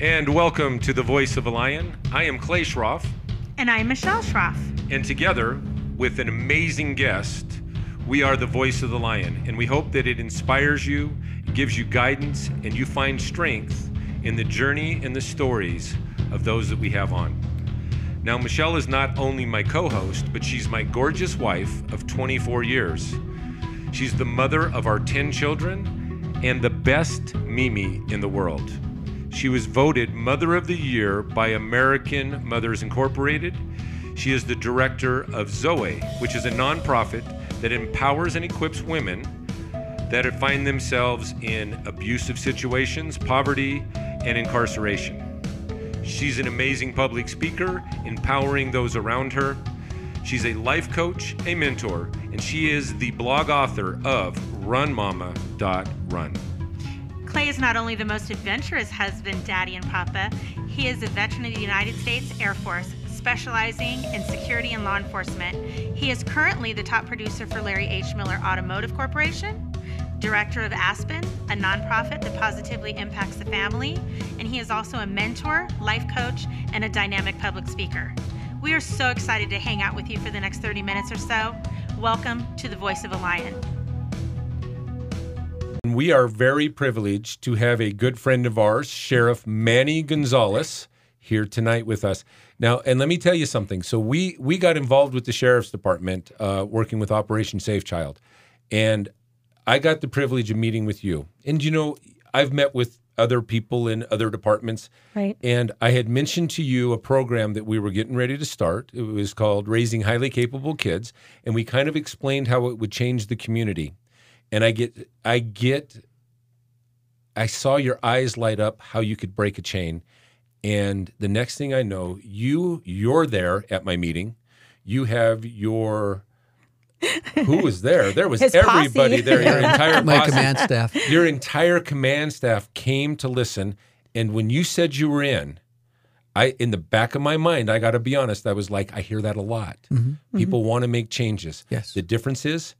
And welcome to the Voice of a Lion. I am Clay Schroff, And I'm Michelle Schroff. and together with an amazing guest, we are the Voice of the Lion. And we hope that it inspires you, gives you guidance, and you find strength in the journey and the stories of those that we have on. Now, Michelle is not only my co host, but she's my gorgeous wife of 24 years. She's the mother of our 10 children and the best Mimi in the world. She was voted Mother of the Year by American Mothers Incorporated. She is the director of Zoe, which is a nonprofit that empowers and equips women that find themselves in abusive situations, poverty, and incarceration. She's an amazing public speaker, empowering those around her. She's a life coach, a mentor, and she is the blog author of runmama.run. Clay is not only the most adventurous husband, daddy, and papa, he is a veteran of the United States Air Force, specializing in security and law enforcement. He is currently the top producer for Larry H. Miller Automotive Corporation, director of Aspen, a nonprofit that positively impacts the family, and he is also a mentor, life coach, and a dynamic public speaker. We are so excited to hang out with you for the next 30 minutes or so. Welcome to the Voice of a Lion. We are very privileged to have a good friend of ours, Sheriff Manny Gonzales, here tonight with us. Now, and let me tell you something. So we we got involved with the sheriff's department, uh, working with Operation Safe Child, and I got the privilege of meeting with you. And you know, I've met with other people in other departments, Right. and I had mentioned to you a program that we were getting ready to start. It was called Raising Highly Capable Kids, and we kind of explained how it would change the community. And I get, I get, I saw your eyes light up how you could break a chain. And the next thing I know, you you're there at my meeting. You have your who was there? There was His posse. everybody there. Your entire my posse command staff. your entire command staff came to listen and when you said you were in i in the back of my mind i got to be honest i was like i hear that a lot mm-hmm. people mm-hmm. want to make changes Yes. the difference is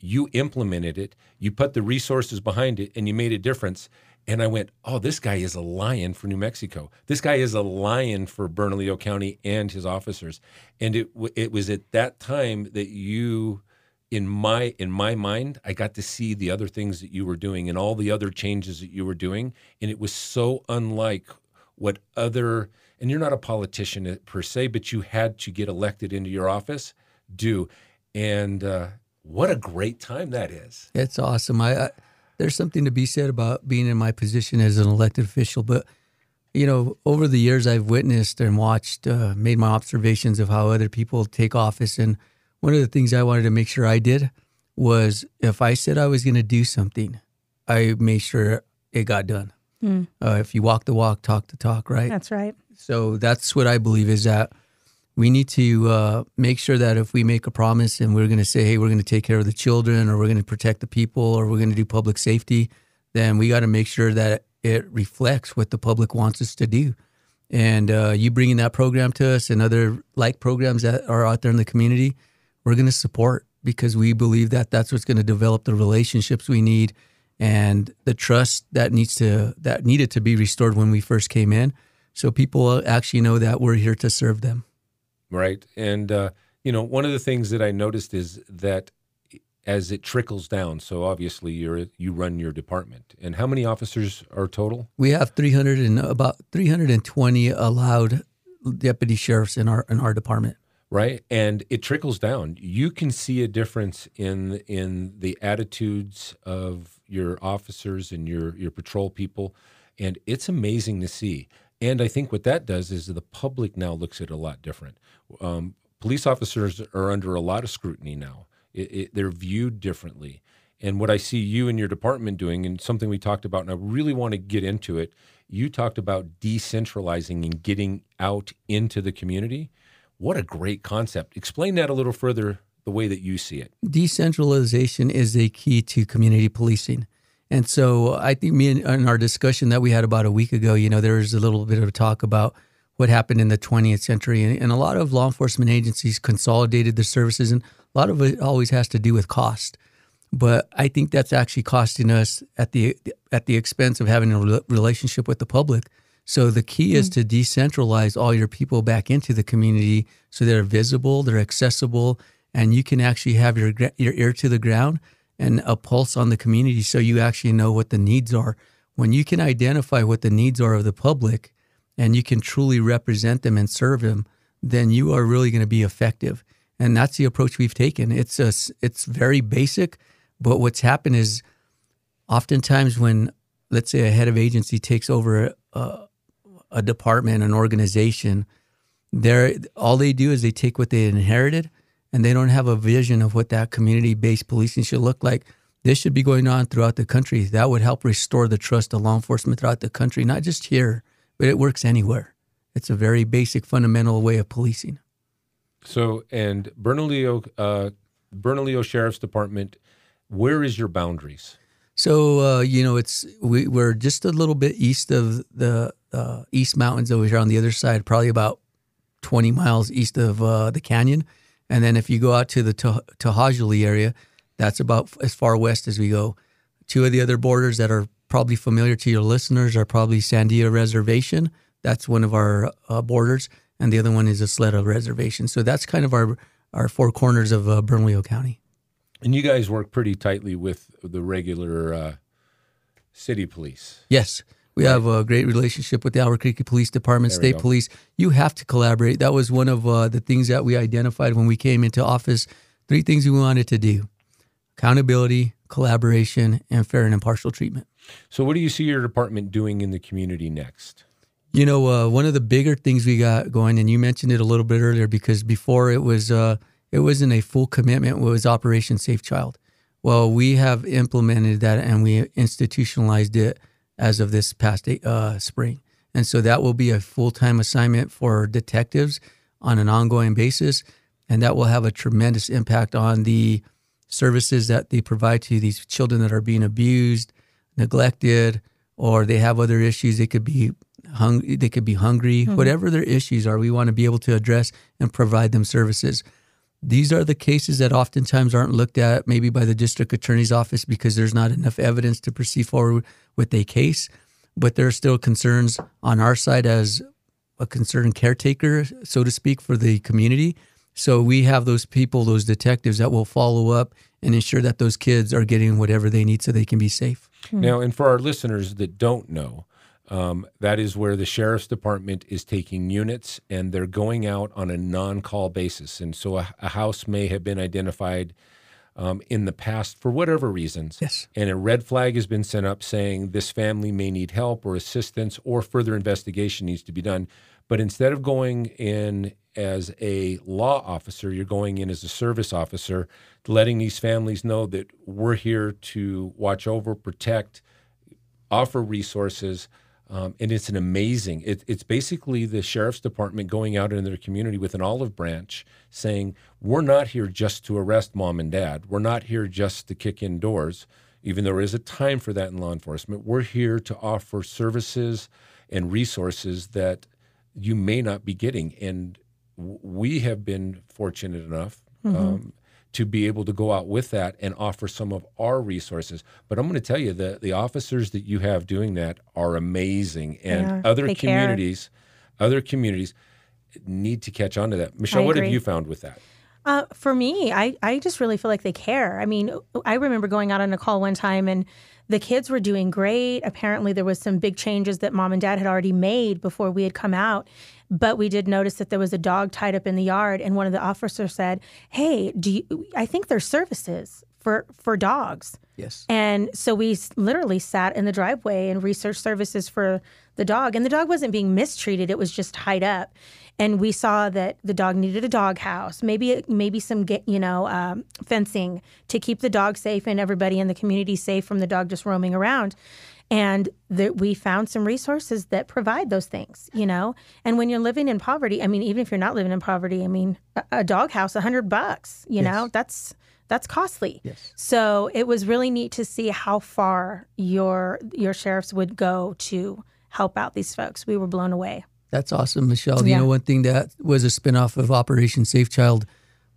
you implemented it you put the resources behind it and you made a difference. And i went oh this guy is a lion for new mexico. This guy is a lion for bernalillo county and his officers. And it it was at that time that you in my in my mind i got to see the other things that you were doing and all the other changes that you were doing. And it was so unlike what other and you're not a politician per se but you had to get elected into your office. Do. And uh, what a great time that is It's awesome. I, I there's something to be said about being in my position as an elected official, but you know, over the years I've witnessed and watched, uh, made my observations of how other people take office, and one of the things I wanted to make sure I did was if I said I was going to do something, I made sure it got done. Uh, if you walk the walk, talk the talk, right? That's right. So that's what I believe is that we need to uh, make sure that if we make a promise and we're going to say, hey, we're going to take care of the children or we're going to protect the people or we're going to do public safety, then we got to make sure that it reflects what the public wants us to do. And uh, you bringing that program to us and other like programs that are out there in the community, we're going to support because we believe that that's what's going to develop the relationships we need and the trust that needs to that needed to be restored when we first came in so people actually know that we're here to serve them right? And uh, you know one of the things that i noticed is that as it trickles down so obviously you're you run your department. And how many officers are total? We have 300 and about 320 allowed deputy sheriffs in our in our department. Right? And it trickles down. You can see a difference in in the attitudes of your officers and your your patrol people. And it's amazing to see and i think what that does is the public now looks at it a lot different. Um, police officers are under a lot of scrutiny now. It, it, they're viewed differently. And what i see you and your department doing and something we talked about and i really want to get into it you talked about decentralizing and getting out into the community. What a great concept. Explain that a little further the way that you see it. decentralization is a key to community policing and so i think me and in our discussion that we had about a week ago you know there was a little bit of talk about what happened in the 20th century. And, and a lot of law enforcement agencies consolidated their services and a lot of it always has to do with cost. But I think that's actually costing us at the at the expense of having a re- relationship with the public. So the key is mm. to decentralize all your people back into the community so they're visible, they're accessible, and you can actually have your your ear to the ground and a pulse on the community so you actually know what the needs are. When you can identify what the needs are of the public and you can truly represent them and serve them, then you are really going to be effective. And that's the approach we've taken. It's a, it's very basic, but what's happened is oftentimes when let's say a head of agency takes over a, a department, an organization, they're all they do is they take what they inherited and they don't have a vision of what that community-based policing should look like. This should be going on throughout the country. That would help restore the trust of law enforcement throughout the country, not just here, but it works anywhere. It's a very basic, fundamental way of policing. So, and Bernalillo, uh, Bernalillo Sheriff's Department, where is your boundaries? So uh, you know, it's we, we're just a little bit east of the uh, East Mountains over here on the other side, probably about 20 miles east of uh, the canyon. And then if you go out to the Tah- Tohajiilee area, that's about as far west as we go. Two of the other borders that are probably familiar to your listeners are probably Sandia Reservation. That's one of our uh, borders, and the other one is Isleta Reservation. So that's kind of our our four corners of uh, Bernalillo County. And you guys work pretty tightly with the regular uh, city police. Yes. We have a great relationship with the Albuquerque Police Department, There State. Police. You have to collaborate. That was one of uh, the things that we identified when we came into office. Three things we wanted to do accountability, collaboration, and fair and impartial treatment. So, what do you see your department doing in the community next? You know, uh, one of the bigger things we got going, and you mentioned it a little bit earlier, because before it was uh, it wasn't a full commitment. It was Operation Safe Child. Well, we have implemented that and we institutionalized it as of this past uh, spring, and so that will be a full time assignment for detectives on an ongoing basis, and that will have a tremendous impact on the services that they provide to these children that are being abused, neglected, or they have other issues. They could be hung, they could be hungry, whatever their issues are. We want to be able to address and provide them services. These are the cases that oftentimes aren't looked at maybe by the district attorney's office because there's not enough evidence to proceed forward with a case. But there are still concerns on our side as a concerned caretaker, so to speak, for the community. So we have those people, those detectives that will follow up and ensure that those kids are getting whatever they need so they can be safe. Now, and for our listeners that don't know, um, that is where the sheriff's department is taking units and they're going out on a non call basis. And so a, a house may have been identified um, in the past for whatever reasons. Yes. And a red flag has been sent up saying this family may need help or assistance or further investigation needs to be done. But instead of going in as a law officer, you're going in as a service officer, letting these families know that we're here to watch over, protect, offer resources. Um, and it's an amazing, it, it's basically the sheriff's department going out in their community with an olive branch saying, We're not here just to arrest mom and dad. We're not here just to kick in doors, even though there is a time for that in law enforcement. We're here to offer services and resources that you may not be getting. And we have been fortunate enough um, to be able to go out with that and offer some of our resources. But I'm going to tell you that the officers that you have doing that are amazing, and Yeah, other they care. communities, other communities need to catch on to that. Michelle, what have you found with that? Uh, for me, I, I just really feel like they care. I mean, I remember going out on a call one time and the kids were doing great. Apparently, there was some big changes that mom and dad had already made before we had come out. But we did notice that there was a dog tied up in the yard, and one of the officers said, "Hey, do you, I think there's services for for dogs?" Yes. And so we literally sat in the driveway and researched services for the dog. And the dog wasn't being mistreated; it was just tied up. And we saw that the dog needed a dog house, maybe maybe some you know um, fencing to keep the dog safe and everybody in the community safe from the dog just roaming around. And that we found some resources that provide those things, you know. And when you're living in poverty, I mean, even if you're not living in poverty, I mean, a, a dog house, a hundred bucks, you know, that's that's costly. Yes. So it was really neat to see how far your your sheriffs would go to help out these folks. We were blown away. That's awesome, Michelle. You know, one thing that was a spinoff of Operation Safe Child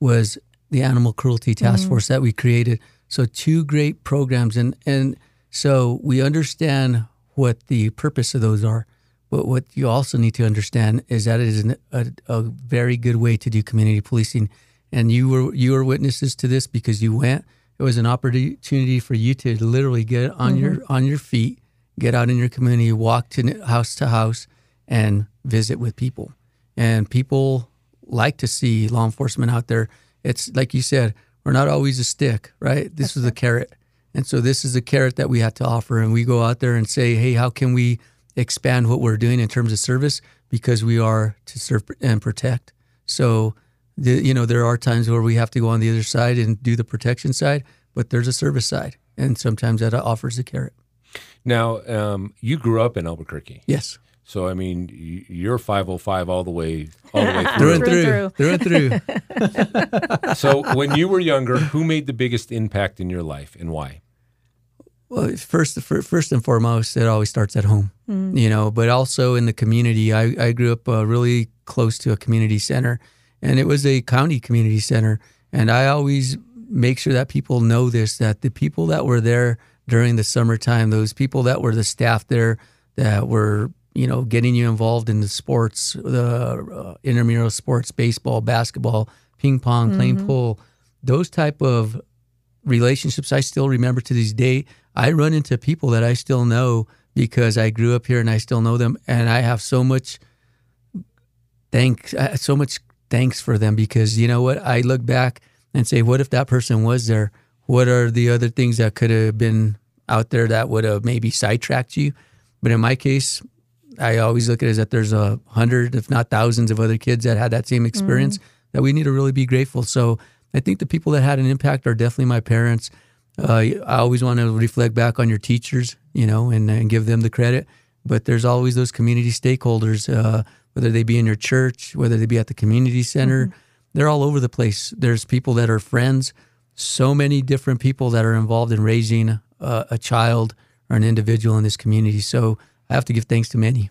was the Animal Cruelty Task mm-hmm. Force that we created. So two great programs, and and so we understand what the purpose of those are. But what you also need to understand is that it is an, a, a very good way to do community policing. And you were you were witnesses to this because you went. It was an opportunity for you to literally get on your mm-hmm. on your feet, get out in your community, walk to house to house, and visit with people. And people like to see law enforcement out there. It's like you said, we're not always a stick, right? This is a carrot. And so this is a carrot that we have to offer. And we go out there and say, hey, how can we expand what we're doing in terms of service? Because we are to serve and protect. So, the, you know, there are times where we have to go on the other side and do the protection side, but there's a service side. And sometimes that offers a carrot. Now, um, you grew up in Albuquerque. Yes. So, I mean, you're 505 all the way, all the way Through and through. Through through. and Through and through. so, when you were younger, who made the biggest impact in your life and why? Well, first, first and foremost, it always starts at home, you know. But also in the community, I, I grew up uh, really close to a community center, and it was a county community center. And I always make sure that people know this: that the people that were there during the summertime, those people that were the staff there, that were you know getting you involved in the sports, the uh, intramural sports, baseball, basketball, ping pong, playing pool, those type of relationships I still remember to this day. I run into people that I still know because I grew up here and I still know them, and I have so much thanks, uh, so much thanks for them because you know what? I look back and say, what if that person was there? What are the other things that could have been out there that would have maybe sidetracked you? But in my case, I always look at it as that there's a hundred, if not thousands, of other kids that had that same experience that we need to really be grateful. So I think the people that had an impact are definitely my parents. Uh, I always want to reflect back on your teachers, you know, and, and give them the credit. But there's always those community stakeholders, uh, whether they be in your church, whether they be at the community center. They're all over the place. There's people that are friends, so many different people that are involved in raising a, a child or an individual in this community. So I have to give thanks to many.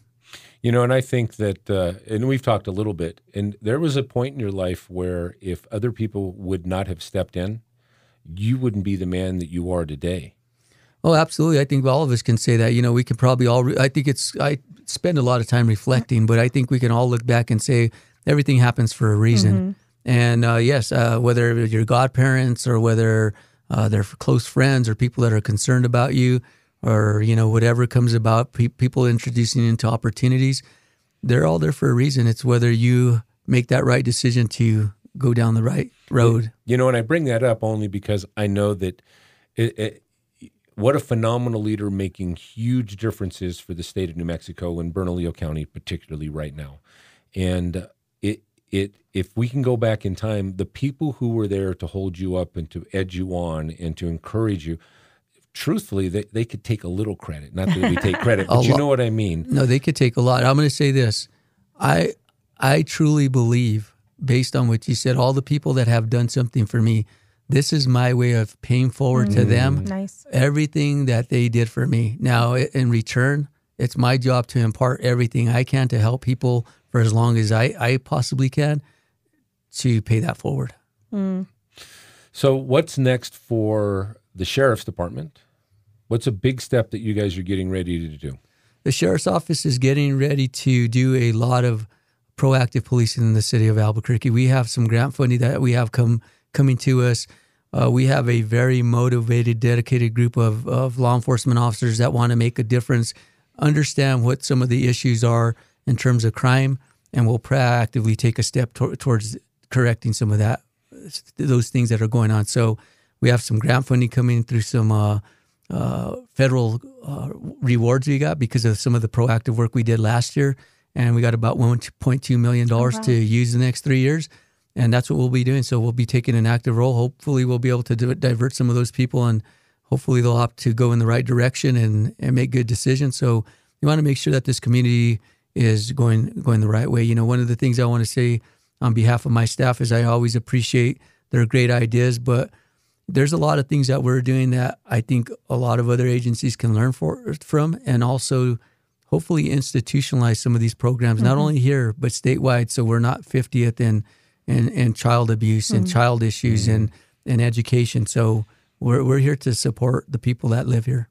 You know, and I think that, uh, and we've talked a little bit, and there was a point in your life where if other people would not have stepped in, you wouldn't be the man that you are today. Oh, absolutely. I think all of us can say that. You know, we can probably all, re- I think it's, I spend a lot of time reflecting, but I think we can all look back and say everything happens for a reason. And uh, yes, uh, whether your godparents or whether uh, they're close friends or people that are concerned about you or, you know, whatever comes about, pe- people introducing into opportunities, they're all there for a reason. It's whether you make that right decision to go down the right road. You know, and I bring that up only because I know that it, it, what a phenomenal leader making huge differences for the state of New Mexico and Bernalillo County, particularly right now. And it, it, if we can go back in time, the people who were there to hold you up and to edge you on and to encourage you, truthfully, they, they could take a little credit. Not that we take credit, but you know what I mean. No, they could take a lot. I'm going to say this. I I truly believe based on what you said all the people that have done something for me, this is my way of paying forward to them mm. Nice. everything that they did for me. Now, in return, it's my job to impart everything I can to help people for as long as I, I possibly can to pay that forward. Mm. So, what's next for the sheriff's department? What's a big step that you guys are getting ready to do? The sheriff's office is getting ready to do a lot of proactive policing in the city of Albuquerque. We have some grant funding that we have come coming to us. Uh, we have a very motivated, dedicated group of, of law enforcement officers that want to make a difference, understand what some of the issues are in terms of crime, and will proactively take a step tor- towards correcting some of that, those things that are going on. So we have some grant funding coming through some uh, uh, federal uh, rewards we got because of some of the proactive work we did last year. And we got about $1.2 million to use the next three years. And that's what we'll be doing. So we'll be taking an active role. Hopefully, we'll be able to divert some of those people and hopefully they'll opt to go in the right direction and, and make good decisions. So we want to make sure that this community is going going the right way. You know, one of the things I want to say on behalf of my staff is I always appreciate their great ideas, but there's a lot of things that we're doing that I think a lot of other agencies can learn for, from, and also hopefully institutionalize some of these programs, not mm-hmm. only here but statewide, so we're not 50th in in, in child abuse and child issues and and education. So we're we're here to support the people that live here.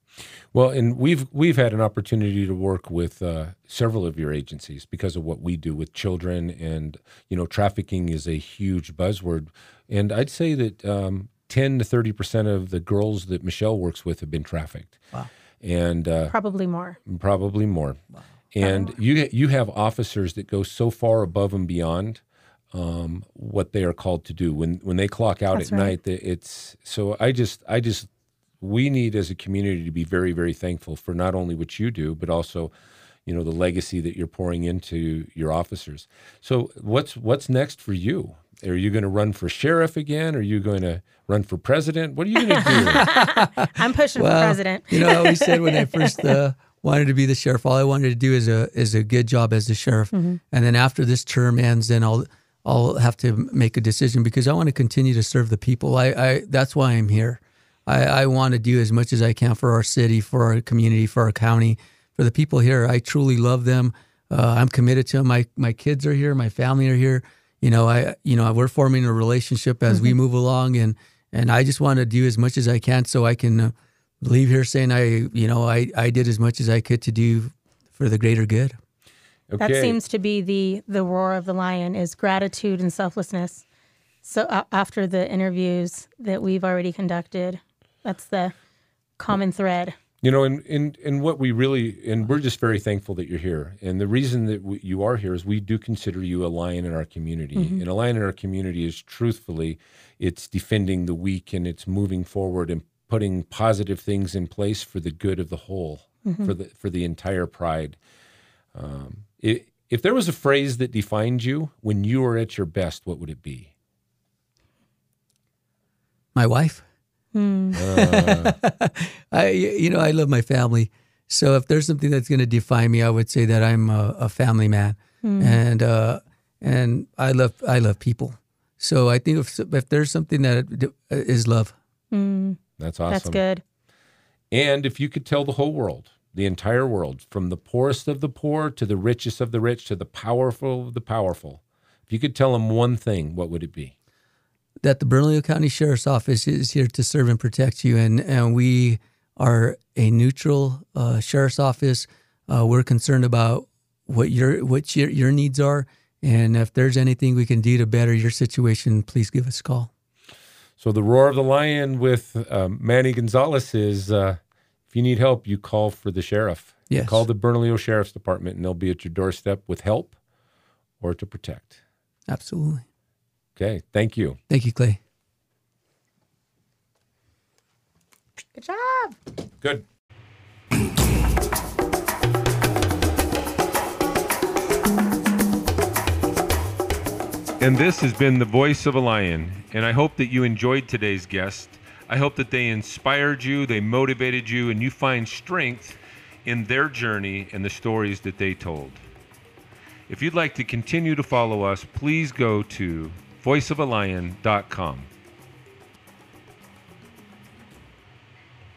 Well, and we've we've had an opportunity to work with uh, several of your agencies because of what we do with children, and you know, trafficking is a huge buzzword, and I'd say that um, ten to thirty percent of the girls that Michelle works with have been trafficked, Wow. and uh, Probably more. probably more. Wow. And you you have officers that go so far above and beyond um, what they are called to do when when they clock out That's at right. night. It's so I just I just we need as a community to be very very thankful for not only what you do but also you know the legacy that you're pouring into your officers. So what's what's next for you? Are you going to run for sheriff again? Are you going to run for president? What are you going to do? I'm pushing for Well, president. you know, I always said when I first uh, wanted to be the sheriff, all I wanted to do is a is a good job as the sheriff, Mm-hmm. and then after this term ends, then I'll I'll have to make a decision because I want to continue to serve the people. I, I that's why I'm here. I, I want to do as much as I can for our city, for our community, for our county, for the people here. I truly love them. Uh, I'm committed to them. My my kids are here. My family are here. You know, I you know we're forming a relationship as we move along, and and I just want to do as much as I can so I can. Uh, leave here saying I, you know, I, I did as much as I could to do for the greater good. That seems to be the the roar of the lion is gratitude and selflessness. So uh, after the interviews that we've already conducted, that's the common thread. You know, and, and and what we really and we're just very thankful that you're here. And the reason that we, you are here is we do consider you a lion in our community. And a lion in our community is truthfully, it's defending the weak and it's moving forward and putting positive things in place for the good of the whole, for the for the entire pride. Um, i if there was a phrase that defined you when you were at your best, what would it be? My wife, Uh, I, you know, I love my family. So if there's something that's going to define me, I would say that I'm a, a family man, and uh, and I love I love people. So I think if if there's something that is love, that's awesome. That's good. And if you could tell the whole world, the entire world, from the poorest of the poor to the richest of the rich to the powerful of the powerful, if you could tell them one thing, what would it be? that the Bernalillo County Sheriff's Office is here to serve and protect you, and and we are a neutral uh, sheriff's office. Uh, we're concerned about what your what your, your needs are, and if there's anything we can do to better your situation, please give us a call. So the roar of the lion with um, Manny Gonzales is uh, if you need help, you call for the sheriff. Yes. Call the Bernalillo Sheriff's Department, and they'll be at your doorstep with help or to protect. Absolutely. Okay, thank you. Thank you, Clay. Good job. Good. And this has been the voice of a lion. And I hope that you enjoyed today's guest. I hope that they inspired you, they motivated you, and you find strength in their journey and the stories that they told. If you'd like to continue to follow us, please go to voiceofalion.com.